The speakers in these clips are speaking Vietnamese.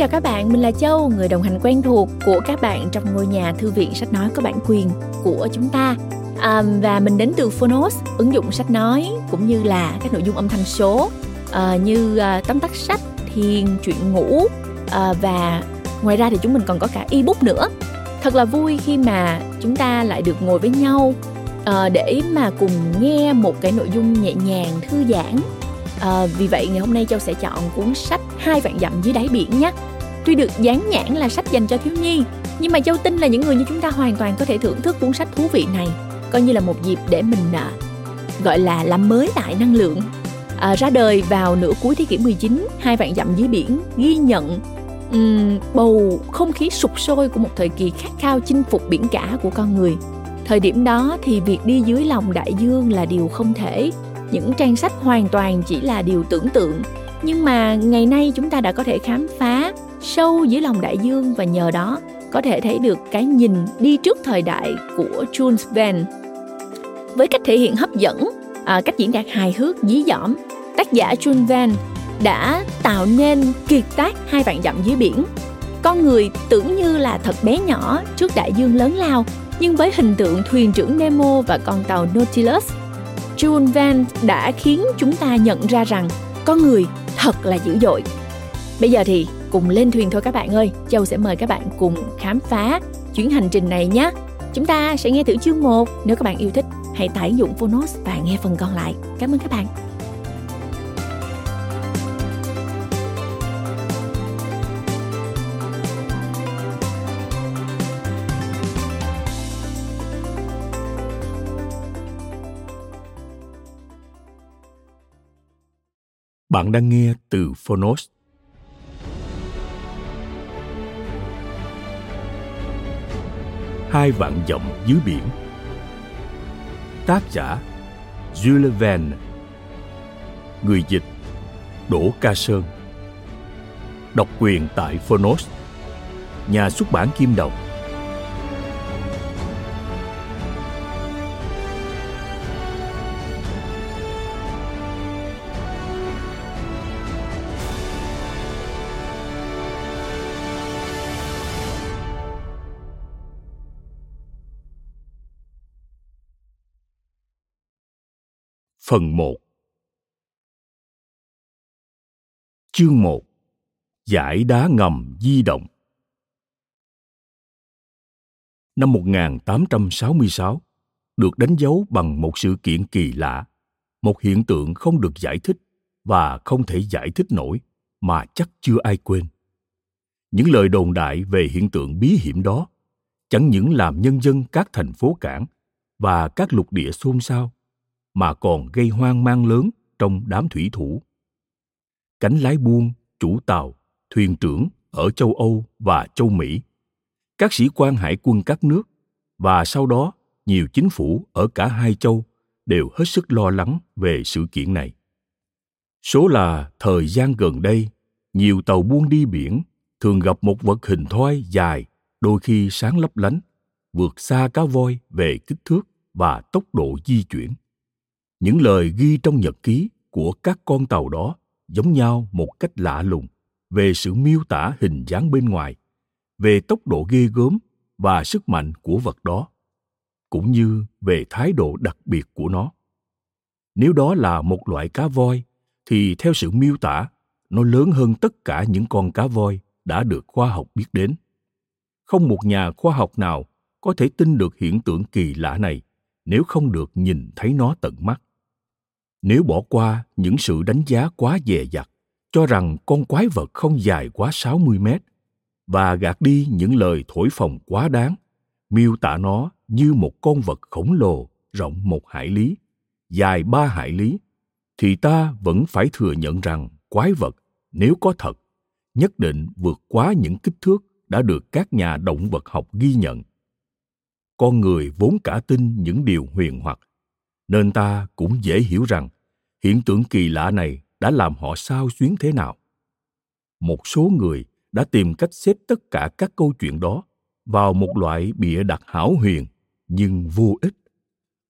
chào các bạn, mình là Châu, người đồng hành quen thuộc của các bạn trong ngôi nhà thư viện sách nói có bản quyền của chúng ta. À, và mình đến từ Phonos, ứng dụng sách nói cũng như là các nội dung âm thanh số à, như à, tóm tắt sách, thiền, chuyện ngủ à, và ngoài ra thì chúng mình còn có cả ebook nữa. Thật là vui khi mà chúng ta lại được ngồi với nhau à, để mà cùng nghe một cái nội dung nhẹ nhàng, thư giãn À, vì vậy ngày hôm nay Châu sẽ chọn cuốn sách Hai vạn dặm dưới đáy biển nhé. Tuy được dán nhãn là sách dành cho thiếu nhi, nhưng mà Châu tin là những người như chúng ta hoàn toàn có thể thưởng thức cuốn sách thú vị này, coi như là một dịp để mình à, gọi là làm mới lại năng lượng. À, ra đời vào nửa cuối thế kỷ 19, Hai vạn dặm dưới biển ghi nhận um, bầu không khí sục sôi của một thời kỳ khát khao chinh phục biển cả của con người. Thời điểm đó thì việc đi dưới lòng đại dương là điều không thể những trang sách hoàn toàn chỉ là điều tưởng tượng nhưng mà ngày nay chúng ta đã có thể khám phá sâu dưới lòng đại dương và nhờ đó có thể thấy được cái nhìn đi trước thời đại của Jules Verne. Với cách thể hiện hấp dẫn, à, cách diễn đạt hài hước, dí dỏm, tác giả Jules Verne đã tạo nên kiệt tác hai vạn dặm dưới biển. Con người tưởng như là thật bé nhỏ trước đại dương lớn lao, nhưng với hình tượng thuyền trưởng Nemo và con tàu Nautilus Jules Verne đã khiến chúng ta nhận ra rằng con người thật là dữ dội. Bây giờ thì cùng lên thuyền thôi các bạn ơi. Châu sẽ mời các bạn cùng khám phá chuyến hành trình này nhé. Chúng ta sẽ nghe thử chương 1. Nếu các bạn yêu thích, hãy tải dụng Phonos và nghe phần còn lại. Cảm ơn các bạn. Bạn đang nghe từ Phonos. Hai vạn dặm dưới biển. Tác giả Jules Verne. Người dịch Đỗ Ca Sơn. Độc quyền tại Phonos. Nhà xuất bản Kim Đồng. Phần 1 Chương 1 Giải đá ngầm di động. Năm 1866 được đánh dấu bằng một sự kiện kỳ lạ, một hiện tượng không được giải thích và không thể giải thích nổi mà chắc chưa ai quên. Những lời đồn đại về hiện tượng bí hiểm đó chẳng những làm nhân dân các thành phố cảng và các lục địa xôn xao mà còn gây hoang mang lớn trong đám thủy thủ. Cánh lái buôn, chủ tàu, thuyền trưởng ở châu Âu và châu Mỹ, các sĩ quan hải quân các nước và sau đó nhiều chính phủ ở cả hai châu đều hết sức lo lắng về sự kiện này. Số là thời gian gần đây, nhiều tàu buôn đi biển thường gặp một vật hình thoi dài, đôi khi sáng lấp lánh, vượt xa cá voi về kích thước và tốc độ di chuyển những lời ghi trong nhật ký của các con tàu đó giống nhau một cách lạ lùng về sự miêu tả hình dáng bên ngoài, về tốc độ ghê gớm và sức mạnh của vật đó, cũng như về thái độ đặc biệt của nó. Nếu đó là một loại cá voi, thì theo sự miêu tả, nó lớn hơn tất cả những con cá voi đã được khoa học biết đến. Không một nhà khoa học nào có thể tin được hiện tượng kỳ lạ này nếu không được nhìn thấy nó tận mắt nếu bỏ qua những sự đánh giá quá dè dặt, cho rằng con quái vật không dài quá 60 mét, và gạt đi những lời thổi phồng quá đáng, miêu tả nó như một con vật khổng lồ rộng một hải lý, dài ba hải lý, thì ta vẫn phải thừa nhận rằng quái vật, nếu có thật, nhất định vượt quá những kích thước đã được các nhà động vật học ghi nhận. Con người vốn cả tin những điều huyền hoặc, nên ta cũng dễ hiểu rằng hiện tượng kỳ lạ này đã làm họ sao xuyến thế nào. Một số người đã tìm cách xếp tất cả các câu chuyện đó vào một loại bịa đặt hảo huyền nhưng vô ích.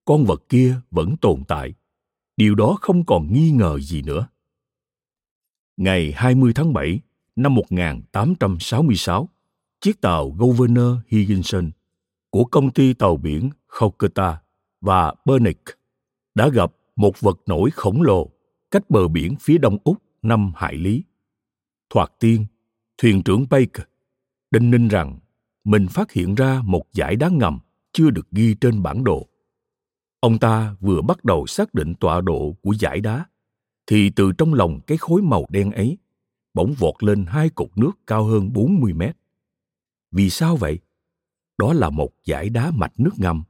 Con vật kia vẫn tồn tại. Điều đó không còn nghi ngờ gì nữa. Ngày 20 tháng 7 năm 1866, chiếc tàu Governor Higginson của công ty tàu biển Calcutta và Bernick đã gặp một vật nổi khổng lồ cách bờ biển phía đông Úc năm hải lý. Thoạt tiên, thuyền trưởng Baker đinh ninh rằng mình phát hiện ra một dải đá ngầm chưa được ghi trên bản đồ. Ông ta vừa bắt đầu xác định tọa độ của dải đá, thì từ trong lòng cái khối màu đen ấy bỗng vọt lên hai cột nước cao hơn 40 mét. Vì sao vậy? Đó là một dải đá mạch nước ngầm,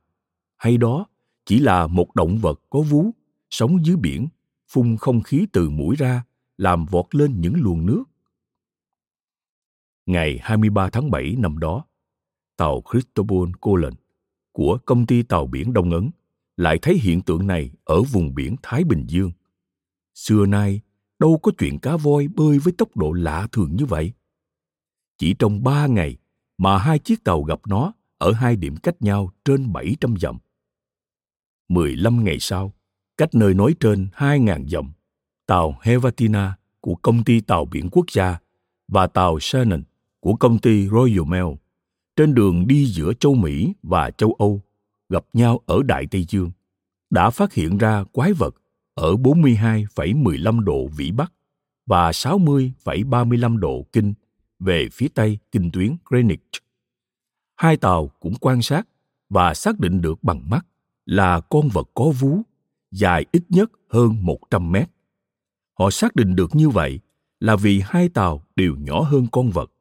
hay đó chỉ là một động vật có vú sống dưới biển, phun không khí từ mũi ra, làm vọt lên những luồng nước. Ngày 23 tháng 7 năm đó, tàu Cristobal Colon của công ty tàu biển Đông Ấn lại thấy hiện tượng này ở vùng biển Thái Bình Dương. Xưa nay, đâu có chuyện cá voi bơi với tốc độ lạ thường như vậy. Chỉ trong ba ngày mà hai chiếc tàu gặp nó ở hai điểm cách nhau trên 700 dặm. 15 ngày sau, cách nơi nói trên 2.000 dặm, tàu Hevatina của công ty tàu biển quốc gia và tàu Shannon của công ty Royal Mail trên đường đi giữa châu Mỹ và châu Âu gặp nhau ở Đại Tây Dương đã phát hiện ra quái vật ở 42,15 độ Vĩ Bắc và 60,35 độ Kinh về phía Tây kinh tuyến Greenwich. Hai tàu cũng quan sát và xác định được bằng mắt là con vật có vú, dài ít nhất hơn 100 mét. Họ xác định được như vậy là vì hai tàu đều nhỏ hơn con vật,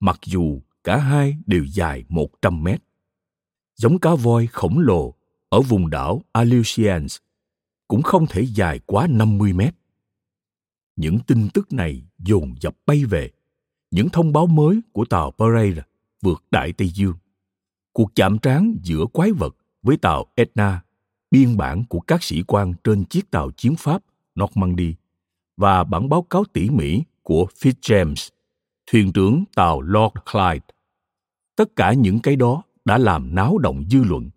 mặc dù cả hai đều dài 100 mét. Giống cá voi khổng lồ ở vùng đảo Aleutians cũng không thể dài quá 50 mét. Những tin tức này dồn dập bay về, những thông báo mới của tàu Pereira vượt Đại Tây Dương. Cuộc chạm trán giữa quái vật với tàu Etna, biên bản của các sĩ quan trên chiếc tàu chiến Pháp Normandy và bản báo cáo tỉ mỉ của Fitzjames, thuyền trưởng tàu Lord Clyde. Tất cả những cái đó đã làm náo động dư luận.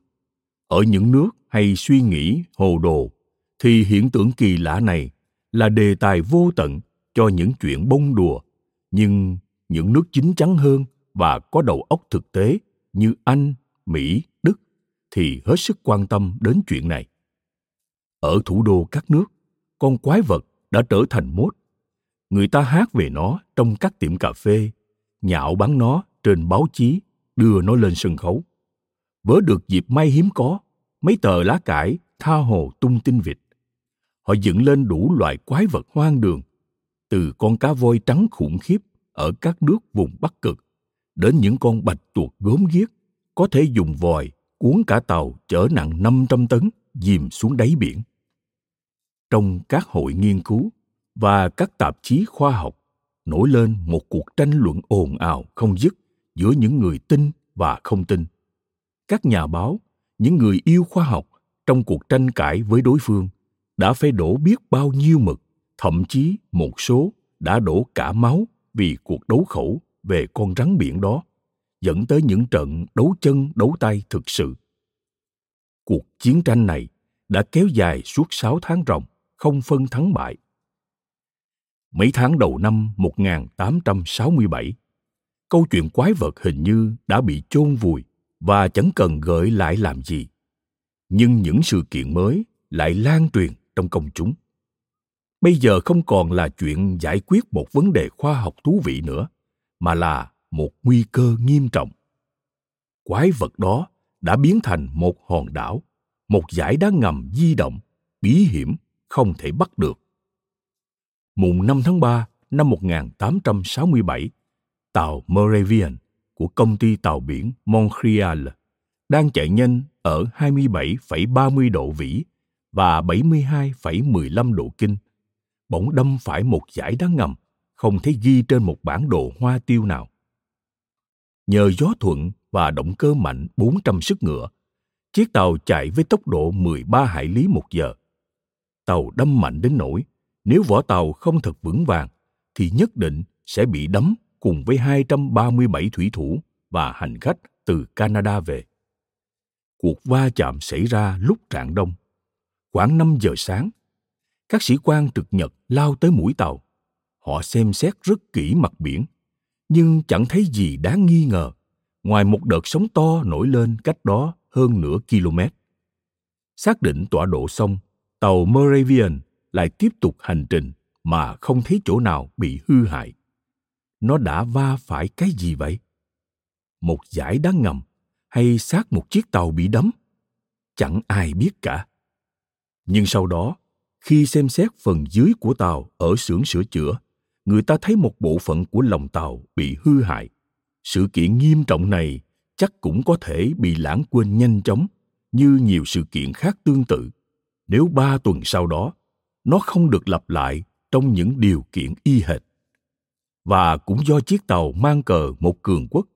Ở những nước hay suy nghĩ hồ đồ thì hiện tượng kỳ lạ này là đề tài vô tận cho những chuyện bông đùa nhưng những nước chín chắn hơn và có đầu óc thực tế như anh mỹ đức thì hết sức quan tâm đến chuyện này. Ở thủ đô các nước, con quái vật đã trở thành mốt. Người ta hát về nó trong các tiệm cà phê, nhạo báng nó trên báo chí, đưa nó lên sân khấu. Vớ được dịp may hiếm có, mấy tờ lá cải tha hồ tung tin vịt. Họ dựng lên đủ loại quái vật hoang đường, từ con cá voi trắng khủng khiếp ở các nước vùng bắc cực đến những con bạch tuộc gớm ghiếc có thể dùng vòi cuốn cả tàu chở nặng 500 tấn dìm xuống đáy biển. Trong các hội nghiên cứu và các tạp chí khoa học nổi lên một cuộc tranh luận ồn ào không dứt giữa những người tin và không tin. Các nhà báo, những người yêu khoa học trong cuộc tranh cãi với đối phương đã phải đổ biết bao nhiêu mực, thậm chí một số đã đổ cả máu vì cuộc đấu khẩu về con rắn biển đó, dẫn tới những trận đấu chân đấu tay thực sự. Cuộc chiến tranh này đã kéo dài suốt sáu tháng ròng, không phân thắng bại. Mấy tháng đầu năm 1867, câu chuyện quái vật hình như đã bị chôn vùi và chẳng cần gợi lại làm gì. Nhưng những sự kiện mới lại lan truyền trong công chúng bây giờ không còn là chuyện giải quyết một vấn đề khoa học thú vị nữa mà là một nguy cơ nghiêm trọng quái vật đó đã biến thành một hòn đảo một dải đá ngầm di động bí hiểm không thể bắt được mùng 5 tháng 3 năm 1867, tàu Moravian của công ty tàu biển Montreal đang chạy nhanh ở 27,30 độ vĩ và 72,15 độ kinh, bỗng đâm phải một dải đá ngầm không thấy ghi trên một bản đồ hoa tiêu nào. Nhờ gió thuận và động cơ mạnh 400 sức ngựa, chiếc tàu chạy với tốc độ 13 hải lý một giờ. Tàu đâm mạnh đến nỗi nếu vỏ tàu không thật vững vàng thì nhất định sẽ bị đắm cùng với 237 thủy thủ và hành khách từ Canada về. Cuộc va chạm xảy ra lúc trạng đông khoảng 5 giờ sáng, các sĩ quan trực Nhật lao tới mũi tàu. Họ xem xét rất kỹ mặt biển nhưng chẳng thấy gì đáng nghi ngờ ngoài một đợt sóng to nổi lên cách đó hơn nửa km. Xác định tọa độ xong, tàu Moravian lại tiếp tục hành trình mà không thấy chỗ nào bị hư hại. Nó đã va phải cái gì vậy? Một giải đá ngầm hay xác một chiếc tàu bị đắm? Chẳng ai biết cả. Nhưng sau đó, khi xem xét phần dưới của tàu ở xưởng sửa chữa, người ta thấy một bộ phận của lòng tàu bị hư hại. Sự kiện nghiêm trọng này chắc cũng có thể bị lãng quên nhanh chóng như nhiều sự kiện khác tương tự nếu ba tuần sau đó nó không được lặp lại trong những điều kiện y hệt và cũng do chiếc tàu mang cờ một cường quốc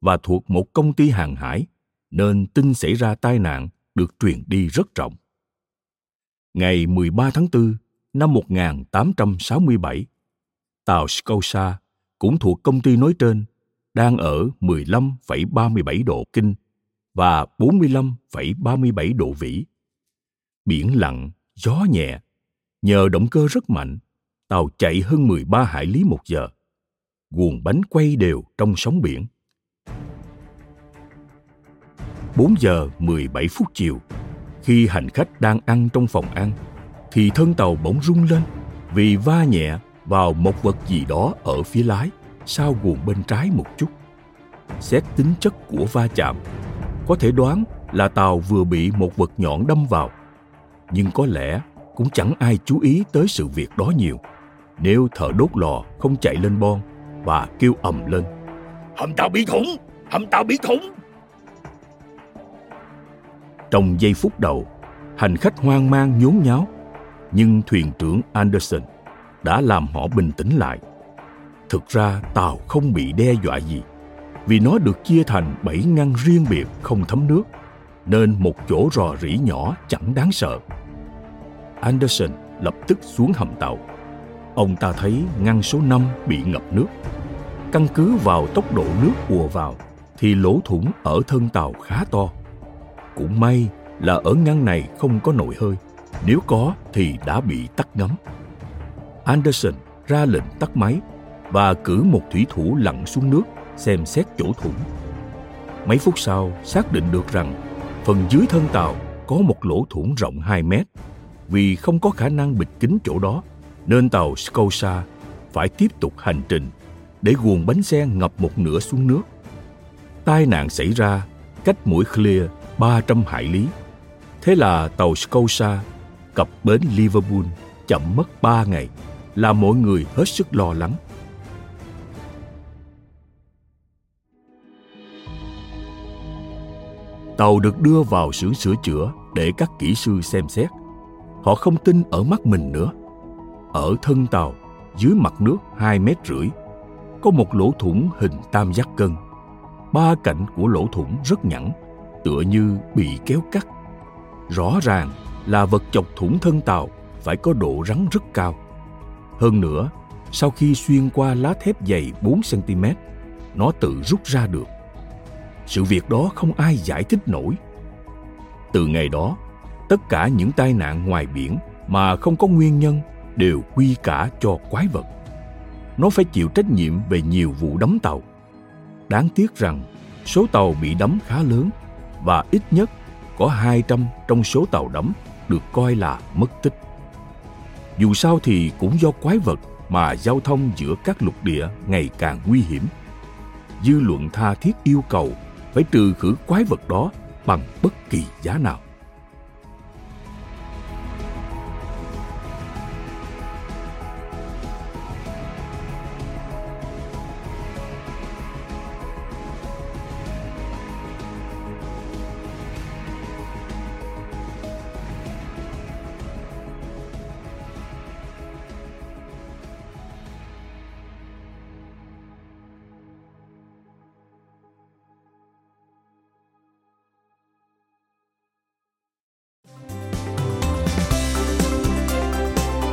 và thuộc một công ty hàng hải nên tin xảy ra tai nạn được truyền đi rất rộng. Ngày 13 tháng 4 năm 1867, tàu Scotia cũng thuộc công ty nói trên đang ở 15,37 độ kinh và 45,37 độ vĩ. Biển lặng, gió nhẹ, nhờ động cơ rất mạnh, tàu chạy hơn 13 hải lý một giờ. Guồng bánh quay đều trong sóng biển. 4 giờ 17 phút chiều, khi hành khách đang ăn trong phòng ăn, thì thân tàu bỗng rung lên vì va nhẹ vào một vật gì đó ở phía lái sau guồng bên trái một chút. Xét tính chất của va chạm, có thể đoán là tàu vừa bị một vật nhọn đâm vào. Nhưng có lẽ cũng chẳng ai chú ý tới sự việc đó nhiều. Nếu thợ đốt lò không chạy lên bon và kêu ầm lên. Hầm tàu bị thủng! Hầm tàu bị thủng! Trong giây phút đầu, hành khách hoang mang nhốn nháo, nhưng thuyền trưởng Anderson đã làm họ bình tĩnh lại. Thực ra tàu không bị đe dọa gì, vì nó được chia thành bảy ngăn riêng biệt không thấm nước, nên một chỗ rò rỉ nhỏ chẳng đáng sợ. Anderson lập tức xuống hầm tàu. Ông ta thấy ngăn số 5 bị ngập nước. Căn cứ vào tốc độ nước ùa vào, thì lỗ thủng ở thân tàu khá to. Cũng may là ở ngăn này không có nồi hơi, nếu có thì đã bị tắt ngấm. Anderson ra lệnh tắt máy và cử một thủy thủ lặn xuống nước xem xét chỗ thủng. Mấy phút sau, xác định được rằng phần dưới thân tàu có một lỗ thủng rộng 2 mét. Vì không có khả năng bịt kín chỗ đó, nên tàu Scotia phải tiếp tục hành trình để guồng bánh xe ngập một nửa xuống nước. Tai nạn xảy ra cách mũi Clear 300 hải lý. Thế là tàu Scotia cập bến Liverpool chậm mất 3 ngày, là mọi người hết sức lo lắng. Tàu được đưa vào xưởng sửa chữa để các kỹ sư xem xét. Họ không tin ở mắt mình nữa. Ở thân tàu, dưới mặt nước 2 mét rưỡi, có một lỗ thủng hình tam giác cân. Ba cạnh của lỗ thủng rất nhẵn, tựa như bị kéo cắt. Rõ ràng là vật chọc thủng thân tàu phải có độ rắn rất cao. Hơn nữa, sau khi xuyên qua lá thép dày 4 cm, nó tự rút ra được. Sự việc đó không ai giải thích nổi. Từ ngày đó tất cả những tai nạn ngoài biển mà không có nguyên nhân đều quy cả cho quái vật. Nó phải chịu trách nhiệm về nhiều vụ đắm tàu. Đáng tiếc rằng số tàu bị đắm khá lớn và ít nhất có 200 trong số tàu đắm được coi là mất tích. Dù sao thì cũng do quái vật mà giao thông giữa các lục địa ngày càng nguy hiểm. Dư luận tha thiết yêu cầu phải trừ khử quái vật đó bằng bất kỳ giá nào